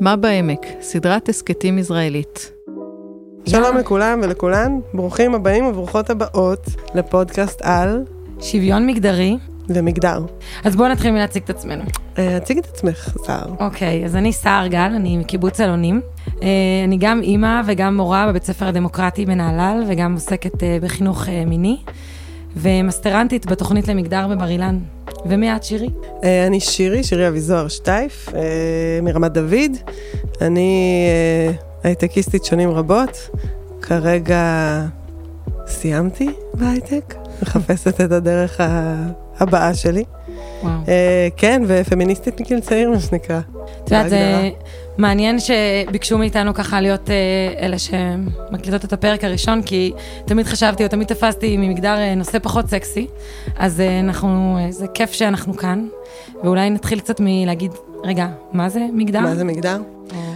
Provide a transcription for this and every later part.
מה בעמק? סדרת הסכתים ישראלית. שלום לכולם ולכולן, ברוכים הבאים וברוכות הבאות לפודקאסט על שוויון מגדרי. ומגדר. אז בואו נתחיל מלהציג את עצמנו. אה, הציג את עצמך, סער. אוקיי, אז אני סער גל, אני מקיבוץ אלונים. אה, אני גם אימא וגם מורה בבית ספר הדמוקרטי בנהלל, וגם עוסקת אה, בחינוך מיני, ומסטרנטית בתוכנית למגדר בבר אילן. ומי את, שירי? אני שירי, שירי אביזוהר שטייף, מרמת דוד. אני הייטקיסטית שנים רבות. כרגע סיימתי בהייטק, מחפשת את הדרך הבאה שלי. וואו. אה, כן, ופמיניסטית מגיל צעיר, מה שנקרא. את יודעת, זה מעניין שביקשו מאיתנו ככה להיות אה, אלה שמקליטות את הפרק הראשון, כי תמיד חשבתי, או תמיד תפסתי ממגדר אה, נושא פחות סקסי, אז אנחנו, זה כיף שאנחנו כאן, ואולי נתחיל קצת מלהגיד, רגע, מה זה מגדר? מה זה מגדר?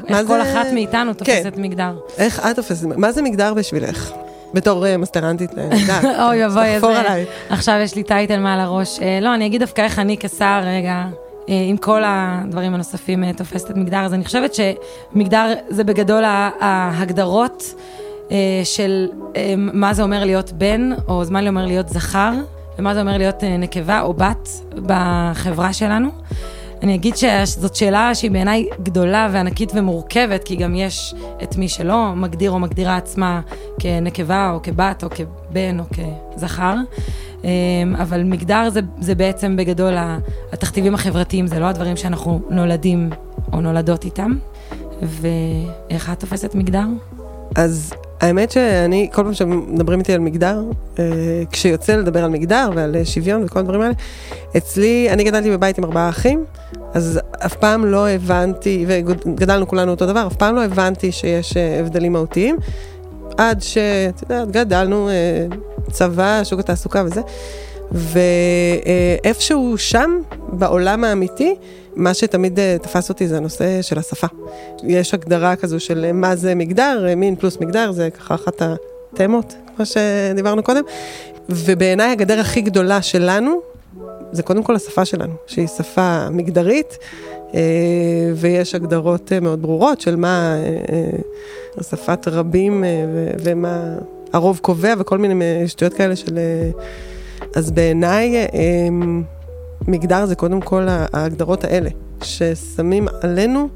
איך כל זה... אחת מאיתנו תופסת כן. מגדר. איך את תופסת, מה זה מגדר בשבילך? בתור אה, מסטרנטית. אה, אוי אבוי, איזה... עכשיו יש לי טייטל מעל הראש. אה, לא, אני אגיד דווקא איך אני כשר, רגע, עם כל הדברים הנוספים תופסת את מגדר, אז אני חושבת שמגדר זה בגדול ההגדרות של מה זה אומר להיות בן, או מה זה אומר להיות זכר, ומה זה אומר להיות נקבה או בת בחברה שלנו. אני אגיד שזאת שאלה שהיא בעיניי גדולה וענקית ומורכבת, כי גם יש את מי שלא מגדיר או מגדירה עצמה כנקבה או כבת או כבן או כזכר. אמ, אבל מגדר זה, זה בעצם בגדול התכתיבים החברתיים, זה לא הדברים שאנחנו נולדים או נולדות איתם. ואיך את תופסת מגדר? אז האמת שאני, כל פעם שמדברים איתי על מגדר, אה, כשיוצא לדבר על מגדר ועל שוויון וכל הדברים האלה, אצלי, אני גדלתי בבית עם ארבעה אחים, אז אף פעם לא הבנתי, וגדלנו כולנו אותו דבר, אף פעם לא הבנתי שיש אה, הבדלים מהותיים, עד שאת יודעת, גדלנו, אה, צבא, שוק התעסוקה וזה, ואיפשהו שם, בעולם האמיתי, מה שתמיד אה, תפס אותי זה הנושא של השפה. יש הגדרה כזו של מה זה מגדר, מין פלוס מגדר, זה ככה אחת התמות, כמו שדיברנו קודם. ובעיניי הגדר הכי גדולה שלנו, זה קודם כל השפה שלנו, שהיא שפה מגדרית, אה, ויש הגדרות אה, מאוד ברורות של מה שפת רבים ומה הרוב קובע וכל מיני שטויות כאלה של... אז בעיניי... מגדר זה קודם כל ההגדרות האלה, ששמים עלינו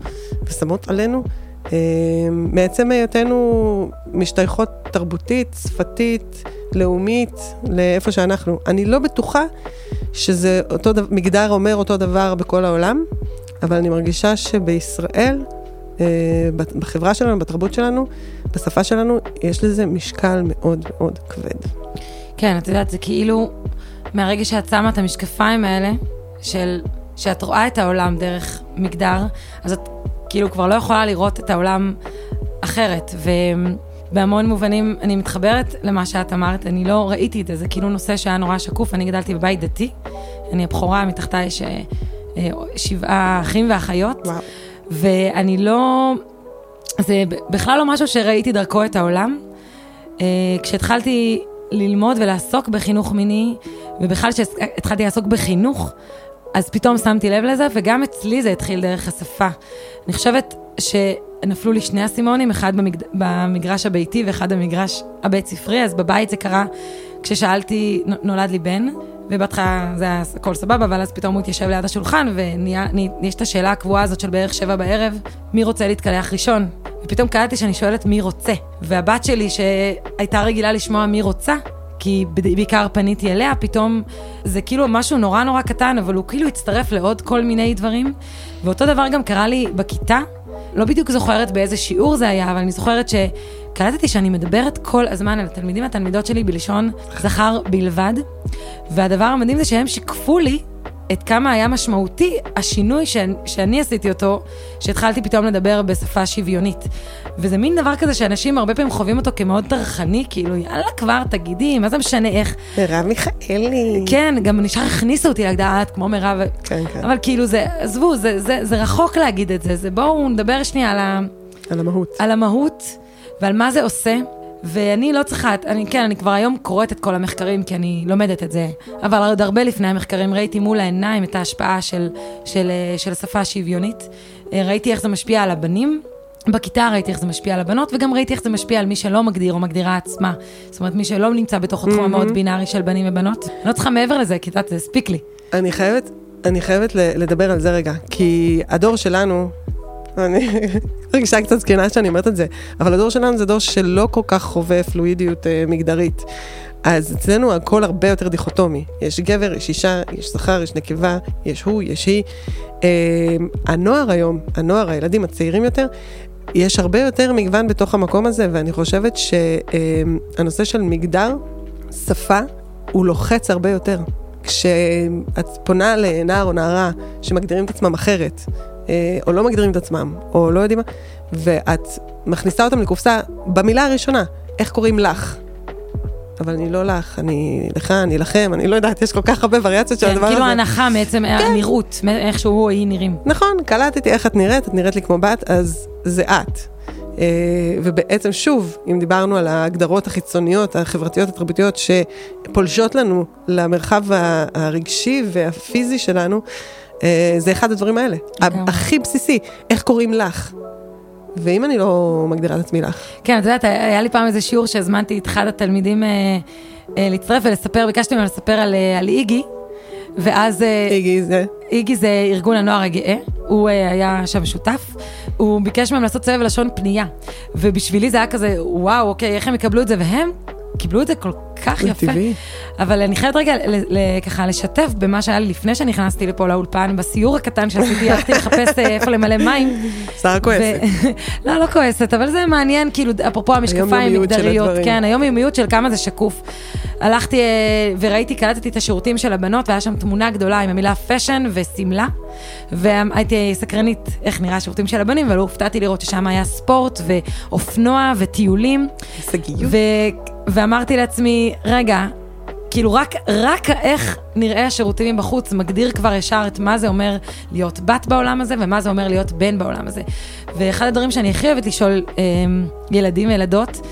ושמות עלינו, אה, מעצם היותנו משתייכות תרבותית, שפתית, לאומית, לאיפה שאנחנו. אני לא בטוחה שזה אותו דבר, מגדר אומר אותו דבר בכל העולם, אבל אני מרגישה שבישראל, אה, בחברה שלנו, בתרבות שלנו, בשפה שלנו, יש לזה משקל מאוד מאוד כבד. כן, את יודעת, זה כאילו... מהרגע שאת שמה את המשקפיים האלה, של, שאת רואה את העולם דרך מגדר, אז את כאילו כבר לא יכולה לראות את העולם אחרת. ובהמון מובנים אני מתחברת למה שאת אמרת, אני לא ראיתי את זה, זה כאילו נושא שהיה נורא שקוף, אני גדלתי בבית דתי, אני הבכורה, מתחתיי יש אה, שבעה אחים ואחיות, וואו. ואני לא... זה בכלל לא משהו שראיתי דרכו את העולם. אה, כשהתחלתי ללמוד ולעסוק בחינוך מיני, ובכלל כשהתחלתי לעסוק בחינוך, אז פתאום שמתי לב לזה, וגם אצלי זה התחיל דרך השפה. אני חושבת שנפלו לי שני אסימונים, אחד במגד... במגרש הביתי ואחד במגרש הבית ספרי, אז בבית זה קרה כששאלתי, נולד לי בן, ובהתחלה זה היה הכל סבבה, אבל אז פתאום הוא התיישב ליד השולחן, ויש את השאלה הקבועה הזאת של בערך שבע בערב, מי רוצה להתקלח ראשון? ופתאום קלטתי שאני שואלת מי רוצה. והבת שלי, שהייתה רגילה לשמוע מי רוצה, כי בעיקר פניתי אליה, פתאום זה כאילו משהו נורא נורא קטן, אבל הוא כאילו הצטרף לעוד כל מיני דברים. ואותו דבר גם קרה לי בכיתה, לא בדיוק זוכרת באיזה שיעור זה היה, אבל אני זוכרת שקלטתי שאני מדברת כל הזמן על התלמידים והתלמידות שלי בלשון זכר בלבד, והדבר המדהים זה שהם שיקפו לי את כמה היה משמעותי השינוי שאני, שאני עשיתי אותו, שהתחלתי פתאום לדבר בשפה שוויונית. וזה מין דבר כזה שאנשים הרבה פעמים חווים אותו כמאוד טרחני, כאילו, יאללה כבר, תגידי, מה זה משנה איך. מרב מיכאלי. כן, גם נשאר הכניסו אותי להגדרה, את כמו מרב. כן, כן. אבל כאילו, זה, עזבו, זה, זה, זה רחוק להגיד את זה, זה בואו נדבר שנייה על, ה, על המהות. על המהות ועל מה זה עושה. ואני לא צריכה, אני כן, אני כבר היום קוראת את כל המחקרים, כי אני לומדת את זה, אבל עוד הרבה לפני המחקרים ראיתי מול העיניים את ההשפעה של, של, אה, של השפה השוויונית. אה, ראיתי איך זה משפיע על הבנים. בכיתה ראיתי איך זה משפיע על הבנות, וגם ראיתי איך זה משפיע על מי שלא מגדיר או מגדירה עצמה. זאת אומרת, מי שלא נמצא בתוך התחום המאוד בינארי של בנים ובנות. אני לא צריכה מעבר לזה, כי את יודעת, זה הספיק לי. אני חייבת, אני חייבת לדבר על זה רגע, כי הדור שלנו, אני מרגישה קצת זקנה שאני אומרת את זה, אבל הדור שלנו זה דור שלא כל כך חווה פלואידיות אה, מגדרית. אז אצלנו הכל הרבה יותר דיכוטומי. יש גבר, יש אישה, יש זכר, יש נקבה, יש הוא, יש היא. אה, הנוער היום, הנוער, הילדים הצעירים יותר, יש הרבה יותר מגוון בתוך המקום הזה, ואני חושבת שהנושא אה, של מגדר, שפה, הוא לוחץ הרבה יותר. כשאת פונה לנער או נערה שמגדירים את עצמם אחרת, או לא מגדירים את עצמם, או לא יודעים מה, ואת מכניסה אותם לקופסה במילה הראשונה, איך קוראים לך? אבל אני לא לך, אני לך, אני לכם, אני לא יודעת, יש כל כך הרבה וריאציות של כן, הדבר כאילו הזה. כאילו הנחה מעצם כן. הנראות, איך שהוא או היא נראים. נכון, קלטתי איך את נראית, את נראית לי כמו בת, אז זה את. אה, ובעצם שוב, אם דיברנו על ההגדרות החיצוניות, החברתיות, התרבותיות, שפולשות לנו למרחב הרגשי והפיזי שלנו, אה, זה אחד הדברים האלה. הכי בסיסי, איך קוראים לך? ואם אני לא מגדירה את עצמי לך? כן, את יודעת, היה לי פעם איזה שיעור שהזמנתי את אחד התלמידים אה, אה, להצטרף ולספר, ביקשתי ממנו לספר על, אה, על איגי, ואז... אה, איגי זה? איגי זה ארגון הנוער הגאה, הוא אה, היה שם שותף, הוא ביקש מהם לעשות סבב לשון פנייה, ובשבילי זה היה כזה, וואו, אוקיי, איך הם יקבלו את זה, והם קיבלו את זה כל כך יפה. טבעי. אבל אני חייבת רגע ככה לשתף במה שהיה לי לפני שנכנסתי לפה לאולפן, בסיור הקטן שעשיתי, הלכתי לחפש אה, איפה למלא מים. שרה כועסת. לא, לא כועסת, אבל זה מעניין, כאילו, אפרופו המשקפיים מגדריות. כן, היום יומיות של כמה זה שקוף. הלכתי אה, וראיתי, קלטתי את השירותים של הבנות, והיה שם תמונה גדולה עם המילה fashion ושמלה. והייתי סקרנית איך נראה השירותים של הבנים, אבל הופתעתי לראות ששם היה ספורט ואופנוע וטיולים. הישגיות. ואמרתי לעצמי, רגע, כאילו רק, רק איך נראה השירותים בחוץ מגדיר כבר ישר את מה זה אומר להיות בת בעולם הזה ומה זה אומר להיות בן בעולם הזה. ואחד הדברים שאני הכי אוהבת לשאול אה, ילדים וילדות,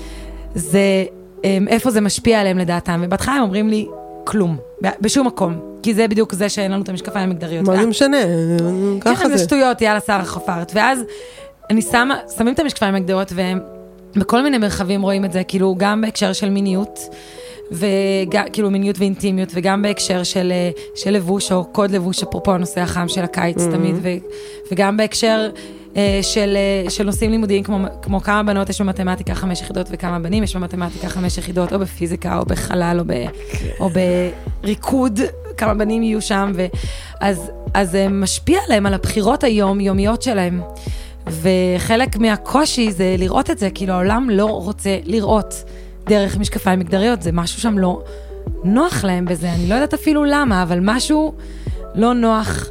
זה אה, איפה זה משפיע עליהם לדעתם. ובהתחלה הם אומרים לי, כלום, בשום מקום. כי זה בדיוק זה שאין לנו את המשקפיים המגדריות. מה זה משנה? ככה כן, זה. זה שטויות, יאללה, שר החפרת. ואז אני שמה, שמים את המשקפיים המגדריות והם בכל מיני מרחבים רואים את זה, כאילו גם בהקשר של מיניות, וגם, כאילו מיניות ואינטימיות, וגם בהקשר של, אה, של לבוש או קוד לבוש, אפרופו הנושא החם של הקיץ mm-hmm. תמיד, ו, וגם בהקשר אה, של, אה, של נושאים לימודיים, כמו, כמו כמה בנות יש במתמטיקה חמש יחידות וכמה בנים יש במתמטיקה חמש יחידות, או בפיזיקה, או בחלל, או, ב, או בריקוד, כמה בנים יהיו שם, ואז, אז זה משפיע עליהם, על הבחירות היום-יומיות שלהם. וחלק מהקושי זה לראות את זה, כאילו העולם לא רוצה לראות דרך משקפיים מגדריות, זה משהו שם לא נוח להם בזה, אני לא יודעת אפילו למה, אבל משהו לא נוח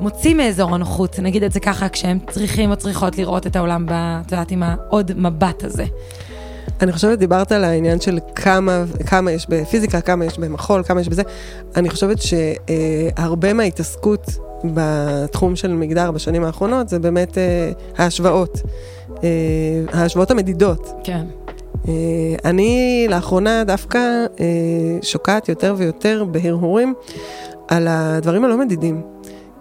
מוציא מאזור הנוחות, נגיד את זה ככה, כשהם צריכים או צריכות לראות את העולם, את יודעת, עם העוד מבט הזה. אני חושבת, דיברת על העניין של כמה, כמה יש בפיזיקה, כמה יש במחול, כמה יש בזה. אני חושבת שהרבה מההתעסקות בתחום של מגדר בשנים האחרונות זה באמת אה, ההשוואות, אה, ההשוואות המדידות. כן. אה, אני לאחרונה דווקא אה, שוקעת יותר ויותר בהרהורים על הדברים הלא מדידים.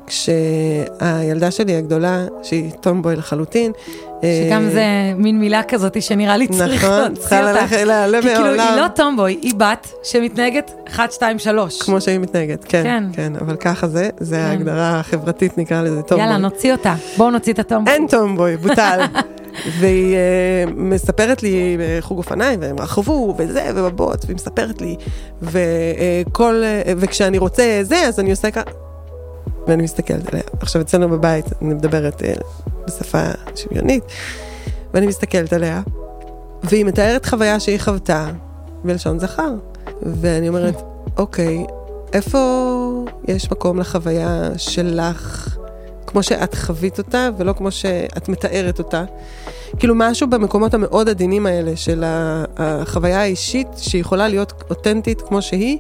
כשהילדה שלי הגדולה, שהיא טומבוי לחלוטין, שגם זה מין מילה כזאת שנראה לי צריך נכון, להוציא אותה. נכון, צריכה ללכת להיעלם מהעולם. כי כאילו היא לא טומבוי, היא בת שמתנהגת 1, 2, 3. כמו שהיא מתנהגת, כן, כן, כן, אבל ככה זה, זה כן. ההגדרה החברתית נקרא לזה טומבוי. יאללה, נוציא אותה, בואו נוציא את הטומבוי. אין טומבוי, בוטל. והיא uh, מספרת לי בחוג אופניים, והם רכבו, וזה, ובבות, והיא מספרת לי, וכל, uh, וכשאני רוצה זה, אז אני עושה ככה. ואני מסתכלת עליה. עכשיו, אצלנו בבית אני מדברת uh, בשפה שוויונית, ואני מסתכלת עליה, והיא מתארת חוויה שהיא חוותה בלשון זכר. ואני אומרת, אוקיי, איפה יש מקום לחוויה שלך, כמו שאת חווית אותה, ולא כמו שאת מתארת אותה? כאילו משהו במקומות המאוד עדינים האלה של החוויה האישית, שיכולה להיות אותנטית כמו שהיא,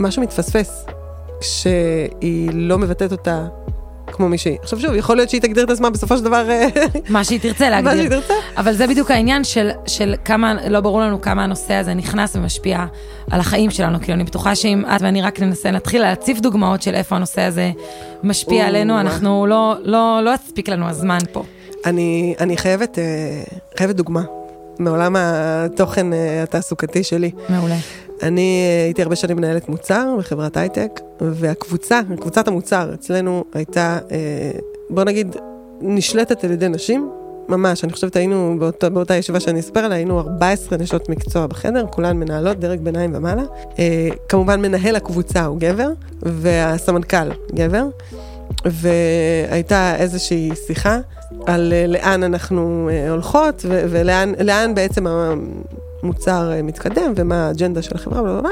משהו מתפספס. כשהיא לא מבטאת אותה כמו מישהי. עכשיו שוב, יכול להיות שהיא תגדיר את עצמה בסופו של דבר... אה, מה שהיא תרצה מה שהיא להגדיר. תרצה. אבל זה בדיוק העניין של, של כמה, לא ברור לנו כמה הנושא הזה נכנס ומשפיע על החיים שלנו. כאילו, אני בטוחה שאם את ואני רק ננסה להתחיל להציף דוגמאות של איפה הנושא הזה משפיע או, עלינו. אנחנו לא, לא, לא יספיק לנו הזמן פה. אני, אני חייבת, אה, חייבת דוגמה מעולם התוכן אה, התעסוקתי שלי. מעולה. אני הייתי הרבה שנים מנהלת מוצר בחברת הייטק, והקבוצה, קבוצת המוצר אצלנו הייתה, אה, בוא נגיד, נשלטת על ידי נשים. ממש, אני חושבת היינו, באותה, באותה ישיבה שאני אספר עליה, היינו 14 נשות מקצוע בחדר, כולן מנהלות, דרג ביניים ומעלה. אה, כמובן מנהל הקבוצה הוא גבר, והסמנכ"ל גבר, והייתה איזושהי שיחה על אה, לאן אנחנו אה, הולכות, ו- ולאן לאן בעצם המוצר אה, מתקדם, ומה האג'נדה של החברה, בלה.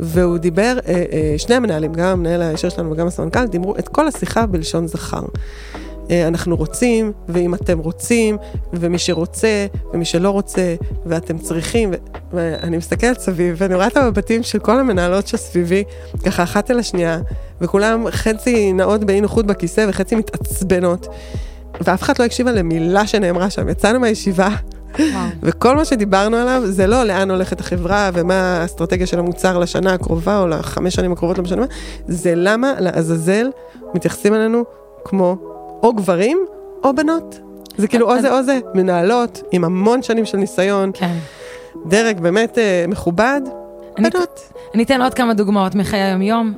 והוא דיבר, אה, אה, שני המנהלים, גם המנהל הישיר שלנו וגם הסמנכ"ל, דיברו את כל השיחה בלשון זכר. אנחנו רוצים, ואם אתם רוצים, ומי שרוצה, ומי שלא רוצה, ואתם צריכים, ו- ואני מסתכלת סביב, ואני רואה את המבטים של כל המנהלות שסביבי, ככה אחת אל השנייה, וכולם חצי נעות באי נוחות בכיסא וחצי מתעצבנות, ואף אחד לא הקשיבה למילה שנאמרה שם. יצאנו מהישיבה, וואו. וכל מה שדיברנו עליו זה לא לאן הולכת החברה ומה האסטרטגיה של המוצר לשנה הקרובה או לחמש שנים הקרובות, לא משנה מה, זה למה לעזאזל מתייחסים אלינו כמו או גברים או בנות. זה כאילו או זה או זה, מנהלות עם המון שנים של ניסיון, כן. דרג באמת אה, מכובד, אני- בנות. אני אתן עוד כמה דוגמאות מחיי היום-יום.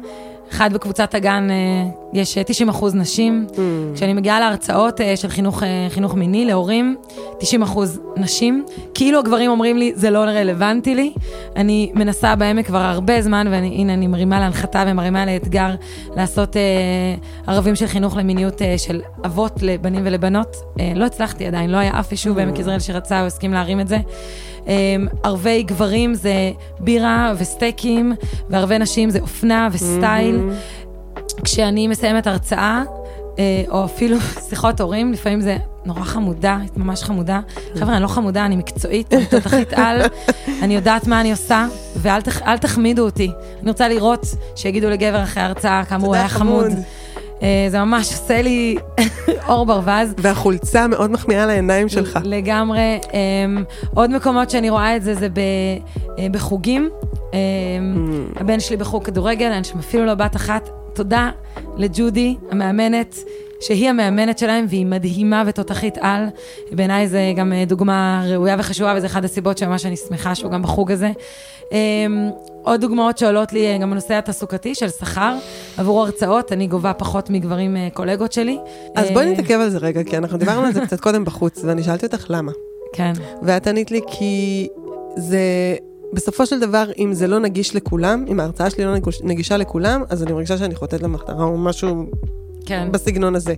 אחד, בקבוצת הגן אה, יש אה, 90 אחוז נשים. Mm. כשאני מגיעה להרצאות אה, של חינוך, אה, חינוך מיני להורים, 90 אחוז נשים. כאילו הגברים אומרים לי, זה לא רלוונטי לי. אני מנסה בעמק כבר הרבה זמן, והנה אני מרימה להנחתה ומרימה לאתגר לעשות אה, ערבים של חינוך למיניות אה, של אבות לבנים ולבנות. אה, לא הצלחתי עדיין, לא היה אף יישוב בעמק יזרעאל שרצה או הסכים להרים את זה. אה, ערבי גברים זה בירה וסטייקים, וערבי נשים זה אופנה וסטייל. כשאני מסיימת הרצאה, אה, או אפילו שיחות הורים, לפעמים זה נורא חמודה, את ממש חמודה. חבר'ה, אני לא חמודה, אני מקצועית, אני תותחית על, אני יודעת מה אני עושה, ואל תח, תחמידו אותי. אני רוצה לראות שיגידו לגבר אחרי ההרצאה כמה הוא היה חמוד. אה, זה ממש עושה לי אור ברווז. והחולצה מאוד מחמיאה לעיניים שלך. לגמרי. אמ, עוד מקומות שאני רואה את זה, זה אה, בחוגים. אמ, הבן שלי בחוג כדורגל, אני שם אפילו לא בת אחת. תודה לג'ודי, המאמנת, שהיא המאמנת שלהם, והיא מדהימה ותותחית על. בעיניי זה גם אה, דוגמה ראויה וחשובה, וזה אחת הסיבות שממש אני שמחה שהוא גם בחוג הזה. עוד דוגמאות שעולות לי, אה, גם בנושא התעסוקתי של שכר עבור הרצאות, אני גובה פחות מגברים אה, קולגות שלי. אז בואי אה, נתעכב על זה רגע, כי אנחנו דיברנו על זה קצת קודם בחוץ, ואני שאלתי אותך למה. כן. ואת ענית לי כי זה, בסופו של דבר, אם זה לא נגיש לכולם, אם ההרצאה שלי לא נגיש, נגישה לכולם, אז אני מרגישה שאני חוטאת למחתרה או משהו כן. בסגנון הזה.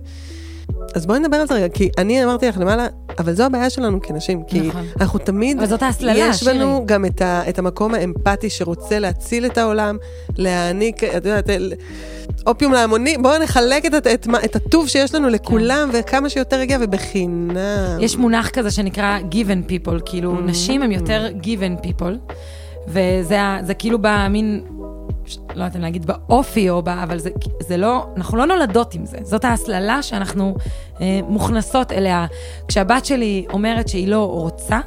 אז בואי נדבר על זה רגע, כי אני אמרתי לך למעלה, אבל זו הבעיה שלנו כנשים, כי נכון. אנחנו תמיד, אבל זאת ההסללה, יש בנו שירי. גם את, ה, את המקום האמפתי שרוצה להציל את העולם, להעניק, את יודעת, אופיום להמוני, בואו נחלק את, את, מה- את הטוב שיש לנו לכולם, וכמה שיותר יגיע, ובחינם. יש מונח כזה שנקרא given people, כאילו נשים הם יותר given people, וזה זה כאילו במין, לא יודעת אם להגיד באופי או ב... אבל זה, זה לא, אנחנו לא נולדות עם זה, זאת ההסללה שאנחנו אה, מוכנסות אליה. כשהבת שלי אומרת שהיא לא רוצה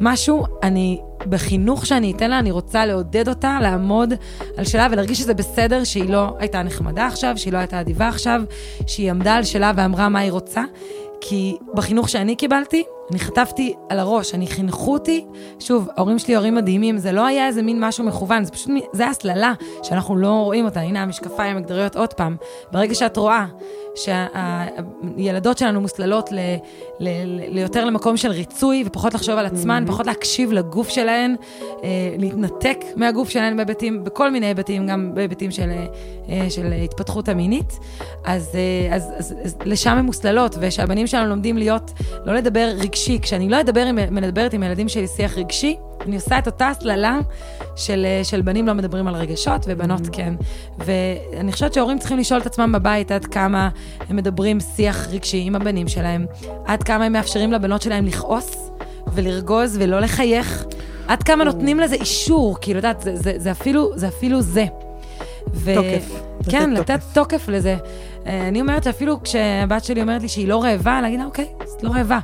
משהו, אני, בחינוך שאני אתן לה, אני רוצה לעודד אותה לעמוד על שלה ולהרגיש שזה בסדר שהיא לא הייתה נחמדה עכשיו, שהיא לא הייתה אדיבה עכשיו, שהיא עמדה על שלה ואמרה מה היא רוצה. כי בחינוך שאני קיבלתי, אני חטפתי על הראש, אני חינכו אותי, שוב, ההורים שלי הורים מדהימים, זה לא היה איזה מין משהו מכוון, זה פשוט, זה הסללה שאנחנו לא רואים אותה. הנה המשקפיים המגדריות עוד פעם. ברגע שאת רואה שהילדות שלנו מוסללות ל, ל, ל, ליותר למקום של ריצוי ופחות לחשוב על עצמן, פחות להקשיב לגוף שלהן, אה, להתנתק מהגוף שלהן בהיבטים, בכל מיני היבטים, גם בהיבטים של, אה, של התפתחות המינית, אז, אה, אז, אז, אז לשם הן מוסללות, ושהבנים שלנו לומדים להיות, לא לדבר רגשי. כשאני לא אדבר עם, מדברת עם הילדים שלי שיח רגשי, אני עושה את אותה הסללה של, אה, של בנים לא מדברים על רגשות ובנות כן. ואני חושבת שההורים צריכים לשאול את עצמם בבית עד כמה הם מדברים שיח רגשי עם הבנים שלהם, עד כמה הם מאפשרים לבנות שלהם לכעוס ולרגוז ולא לחייך, עד כמה נותנים לזה אישור, כאילו, את יודעת, זה, זה, זה, אפילו, זה אפילו זה. ו... תוקף. כן, לתת. תוקף לזה. אני אומרת שאפילו כשהבת שלי אומרת לי שהיא לא רעבה, להגיד לה, אוקיי, את לא רעבה.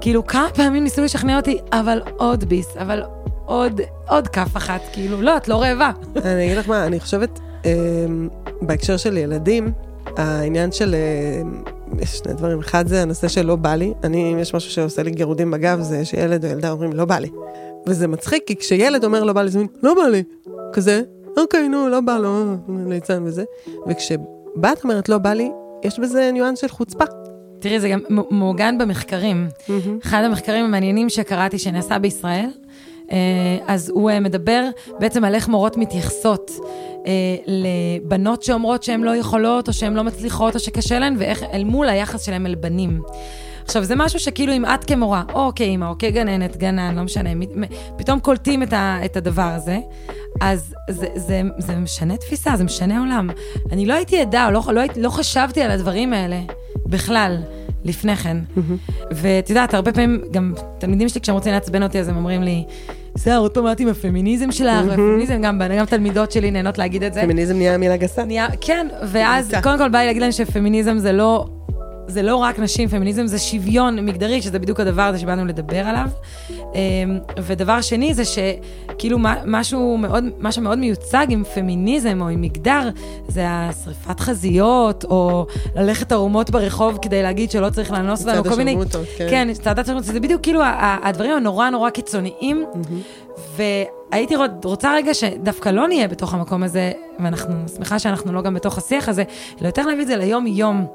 כאילו, כמה פעמים ניסו לשכנע אותי, אבל עוד ביס, אבל עוד, עוד כף אחת, כאילו, לא, את לא רעבה. אני אגיד לך מה, אני חושבת, אה, בהקשר של ילדים, העניין של, אה, יש שני דברים, אחד זה הנושא של לא בא לי, אני, אם יש משהו שעושה לי גירודים בגב, זה שילד או ילדה אומרים לא בא לי. וזה מצחיק, כי כשילד אומר לא בא לי, זה מין, לא בא לי, כזה, אוקיי, נו, לא בא לו, ליצן וזה. וכשבת אומרת לא בא לי, יש בזה ניואנס של חוצפה. תראי, זה גם מעוגן במחקרים. אחד המחקרים המעניינים שקראתי שנעשה בישראל, אה, אז הוא אה, מדבר בעצם על איך מורות מתייחסות אה, לבנות שאומרות שהן לא יכולות, או שהן לא מצליחות, או שקשה להן, ואיך אל מול היחס שלהן אל בנים. עכשיו, זה משהו שכאילו אם את כמורה, או כאימא, או כגננת, גנן, לא משנה, פתאום קולטים את, ה, את הדבר הזה, אז זה, זה, זה משנה תפיסה, זה משנה עולם. אני לא הייתי עדה, או לא, לא, לא חשבתי על הדברים האלה בכלל. לפני כן. ואת יודעת, הרבה פעמים, גם תלמידים שלי, כשהם רוצים לעצבן אותי, אז הם אומרים לי, בסדר, עוד פעם אמרתי עם הפמיניזם שלך, והפמיניזם, גם, גם תלמידות שלי נהנות להגיד את זה. פמיניזם נהיה מילה גסה. נהיה, כן, ואז. קודם כל בא לי להגיד להם שפמיניזם זה לא, זה לא רק נשים, פמיניזם זה שוויון מגדרי, שזה בדיוק הדבר הזה שבאנו לדבר עליו. אמ, ודבר שני זה שכאילו משהו מאוד, מה שמאוד מיוצג עם פמיניזם או עם מגדר, זה השריפת חזיות, או ללכת ערומות ברחוב כדי להגיד שלא צריך לאנוס לנו, צעד כל מיני... השרמוטות, כן. כן, צעדת השרמוטות, זה בדיוק כאילו הדברים הנורא נורא קיצוניים. והייתי רוצ- רוצה רגע שדווקא לא נהיה בתוך המקום הזה, ואנחנו שמחה שאנחנו לא גם בתוך השיח הזה, אלא יותר להביא את זה ליום-יום.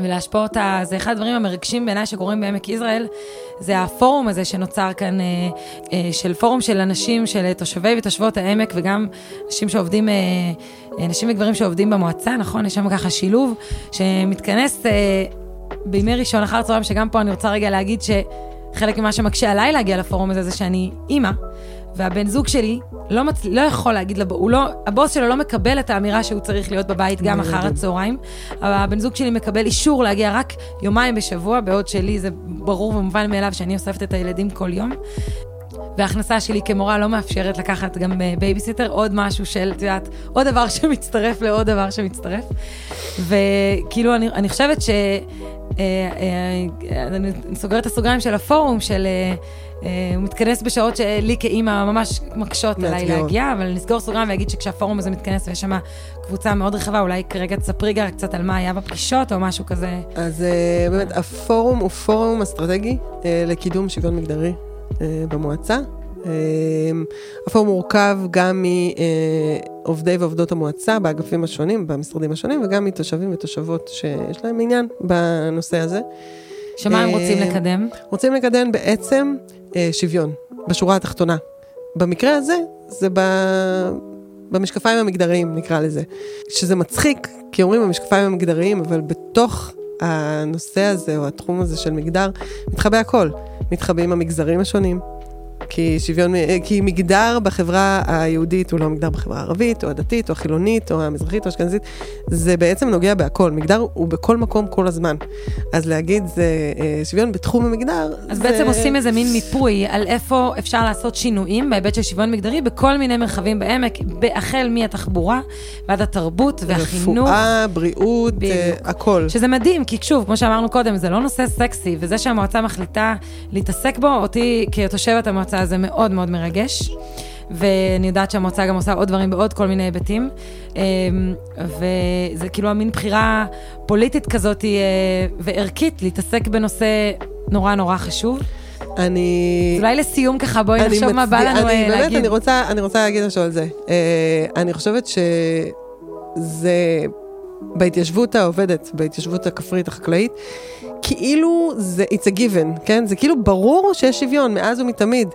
ולהשפעות, ה... זה אחד הדברים המרגשים בעיניי שקורים בעמק יזרעאל, זה הפורום הזה שנוצר כאן, אה, אה, של פורום של אנשים, של תושבי ותושבות העמק, וגם אנשים שעובדים, אה, אה, נשים וגברים שעובדים במועצה, נכון? יש שם ככה שילוב, שמתכנס אה, בימי ראשון אחר הצהריים, שגם פה אני רוצה רגע להגיד שחלק ממה שמקשה עליי להגיע לפורום הזה, זה שאני אימא. והבן זוג שלי לא, מצ... לא יכול להגיד, לב... הוא לא, הבוס שלו לא מקבל את האמירה שהוא צריך להיות בבית גם אחר הצהריים. אבל הבן זוג שלי מקבל אישור להגיע רק יומיים בשבוע, בעוד שלי זה ברור ומובן מאליו שאני אוספת את הילדים כל יום. וההכנסה שלי כמורה לא מאפשרת לקחת גם אה, בייביסיטר, עוד משהו של, את יודעת, עוד דבר שמצטרף לעוד דבר שמצטרף. וכאילו, אני, אני חושבת ש... אה, אה, אני סוגרת את הסוגריים של הפורום, של... אה, הוא מתכנס בשעות שלי כאימא ממש מקשות עליי. להגיע, אבל נסגור סוגריים ואגיד שכשהפורום הזה מתכנס ויש שם קבוצה מאוד רחבה, אולי כרגע תספרי גם קצת על מה היה בפגישות או משהו כזה. אז אה, באמת, הפורום הוא פורום אסטרטגי אה, לקידום שוויון מגדרי אה, במועצה. אה, הפורום מורכב גם מעובדי ועובדות המועצה באגפים השונים, במשרדים השונים, וגם מתושבים ותושבות שיש להם עניין בנושא הזה. שמה הם רוצים אה, לקדם? רוצים לקדם בעצם אה, שוויון, בשורה התחתונה. במקרה הזה, זה ב... במשקפיים המגדריים, נקרא לזה. שזה מצחיק, כי אומרים המשקפיים המגדריים, אבל בתוך הנושא הזה, או התחום הזה של מגדר, מתחבא הכל. מתחבאים המגזרים השונים. כי שוויון, אה, כי מגדר בחברה היהודית הוא לא מגדר בחברה הערבית, או הדתית, או החילונית, או המזרחית, או האשכנזית, זה בעצם נוגע בהכל. מגדר הוא בכל מקום כל הזמן. אז להגיד זה אה, שוויון בתחום המגדר, אז זה... בעצם עושים איזה מין מיפוי על איפה אפשר לעשות שינויים בהיבט של שוויון מגדרי בכל מיני מרחבים בעמק, החל מהתחבורה ועד התרבות והחינוך. רפואה, בריאות. אה, הכל. שזה מדהים, כי שוב, כמו שאמרנו קודם, זה לא נושא סקסי, וזה שהמועצה מחליטה להתעסק בו, אותי כתושבת המועצה זה מאוד מאוד מרגש. ואני יודעת שהמועצה גם עושה עוד דברים בעוד כל מיני היבטים. אמ, וזה כאילו המין בחירה פוליטית כזאת אה, וערכית להתעסק בנושא נורא נורא חשוב. אני... אז אולי לסיום ככה, בואי אני נחשוב מה בא לנו אני, אה, באמת, להגיד. אני רוצה, אני רוצה להגיד משהו על זה. אה, אני חושבת שזה בהתיישבות העובדת, בהתיישבות הכפרית החקלאית, כאילו זה, it's a given, כן? זה כאילו ברור שיש שוויון מאז ומתמיד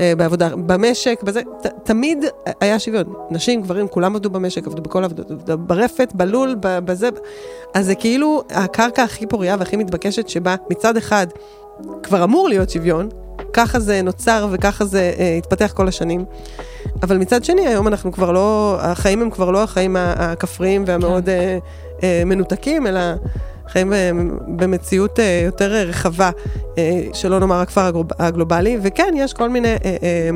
אה, בעבודה, במשק, בזה, ת, תמיד היה שוויון. נשים, גברים, כולם עבדו במשק, עבדו בכל העבודות, עבדו ברפת, בלול, בזה. אז זה כאילו הקרקע הכי פוריה והכי מתבקשת, שבה מצד אחד כבר אמור להיות שוויון, ככה זה נוצר וככה זה אה, התפתח כל השנים. אבל מצד שני, היום אנחנו כבר לא, החיים הם כבר לא החיים הכפריים והמאוד כן. אה, אה, מנותקים, אלא חיים במציאות אה, יותר רחבה, אה, שלא נאמר הכפר הגלוב- הגלובלי, וכן, יש כל מיני אה,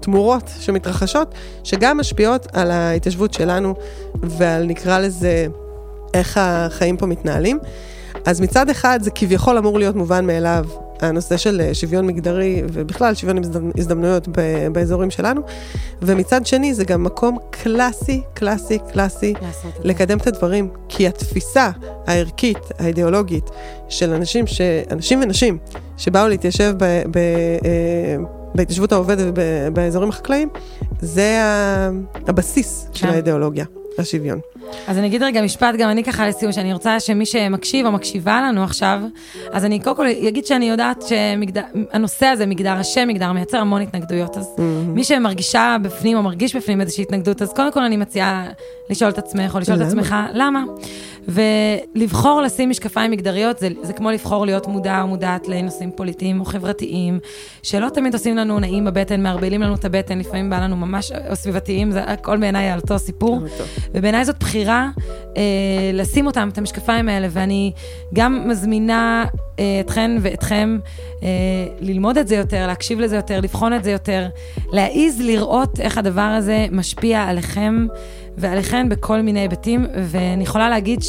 תמורות שמתרחשות, שגם משפיעות על ההתיישבות שלנו ועל נקרא לזה איך החיים פה מתנהלים. אז מצד אחד זה כביכול אמור להיות מובן מאליו, הנושא של אה, שוויון מגדרי ובכלל שוויון הזדמנויות באזורים שלנו, ומצד שני זה גם מקום קלאסי, קלאסי, קלאסי, לקדם את הדברים, כי התפיסה הערכית, האידיאולוגית של אנשים, ש... אנשים ונשים שבאו להתיישב ב... ב... אה, בהתיישבות העובדת באזורים החקלאיים, זה הבסיס של כן. האידיאולוגיה, השוויון. אז אני אגיד רגע משפט, גם אני ככה לסיום, שאני רוצה שמי שמקשיב או מקשיבה לנו עכשיו, אז אני קודם כל אגיד שאני יודעת שהנושא הזה, מגדר, השם מגדר, מייצר המון התנגדויות. אז mm-hmm. מי שמרגישה בפנים או מרגיש בפנים איזושהי התנגדות, אז קודם כל אני מציעה לשאול את עצמך או לשאול את עצמך, למה? ולבחור לשים משקפיים מגדריות זה, זה כמו לבחור להיות מודע או מודעת לנושאים פוליטיים או חברתיים, שלא תמיד עושים לנו נעים בבטן, מערבלים לנו את הבטן, לפעמים בא לנו ממש, או סביבתיים, זה הכל בעיניי על אותו סיפור. ובעיניי זאת בחירה אה, לשים אותם, את המשקפיים האלה, ואני גם מזמינה אה, אתכן ואתכם אה, ללמוד את זה יותר, להקשיב לזה יותר, לבחון את זה יותר, להעיז לראות איך הדבר הזה משפיע עליכם. ועליכן בכל מיני היבטים, ואני יכולה להגיד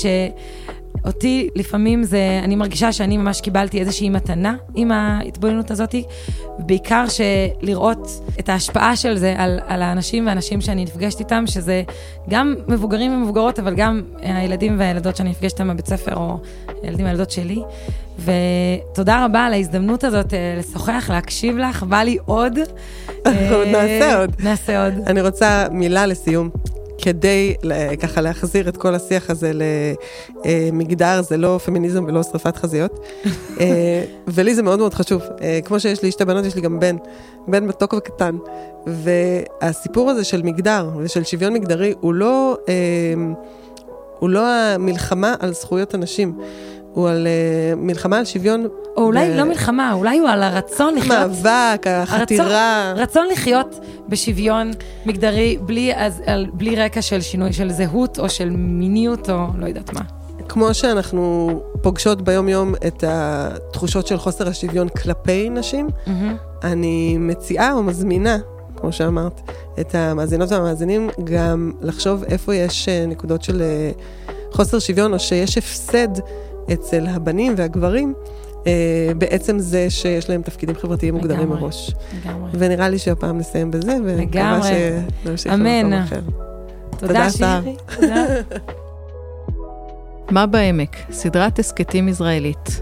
שאותי לפעמים זה, אני מרגישה שאני ממש קיבלתי איזושהי מתנה עם ההתבוננות הזאת, בעיקר שלראות את ההשפעה של זה על, על האנשים והנשים שאני נפגשת איתם, שזה גם מבוגרים ומבוגרות, אבל גם הילדים והילדות שאני נפגשת איתם בבית ספר, או הילדים והילדות שלי. ותודה רבה על ההזדמנות הזאת אה, לשוחח, להקשיב לך, בא לי עוד. נעשה עוד. נעשה עוד. אני רוצה מילה לסיום. כדי ככה להחזיר את כל השיח הזה למגדר, זה לא פמיניזם ולא שרפת חזיות. אה, ולי זה מאוד מאוד חשוב. אה, כמו שיש לי שתי בנות, יש לי גם בן, בן מתוק וקטן. והסיפור הזה של מגדר ושל שוויון מגדרי הוא לא, אה, הוא לא המלחמה על זכויות הנשים. הוא על uh, מלחמה על שוויון. או אולי ו... לא מלחמה, אולי הוא על הרצון לחיות... מאבק, החתירה. הרצון, רצון לחיות בשוויון מגדרי, בלי, אז, על, בלי רקע של שינוי של זהות או של מיניות או לא יודעת מה. כמו שאנחנו פוגשות ביום-יום את התחושות של חוסר השוויון כלפי נשים, mm-hmm. אני מציעה או מזמינה, כמו שאמרת, את המאזינות והמאזינים גם לחשוב איפה יש אה, נקודות של אה, חוסר שוויון או שיש הפסד אצל הבנים והגברים, אה, בעצם זה שיש להם תפקידים חברתיים מוגדרים מראש. לגמרי. ונראה לי שהפעם נסיים בזה, ומקווה שנמשיך למקום אחר. תודה, שירי. תודה. מה בעמק? סדרת הסכתים ישראלית.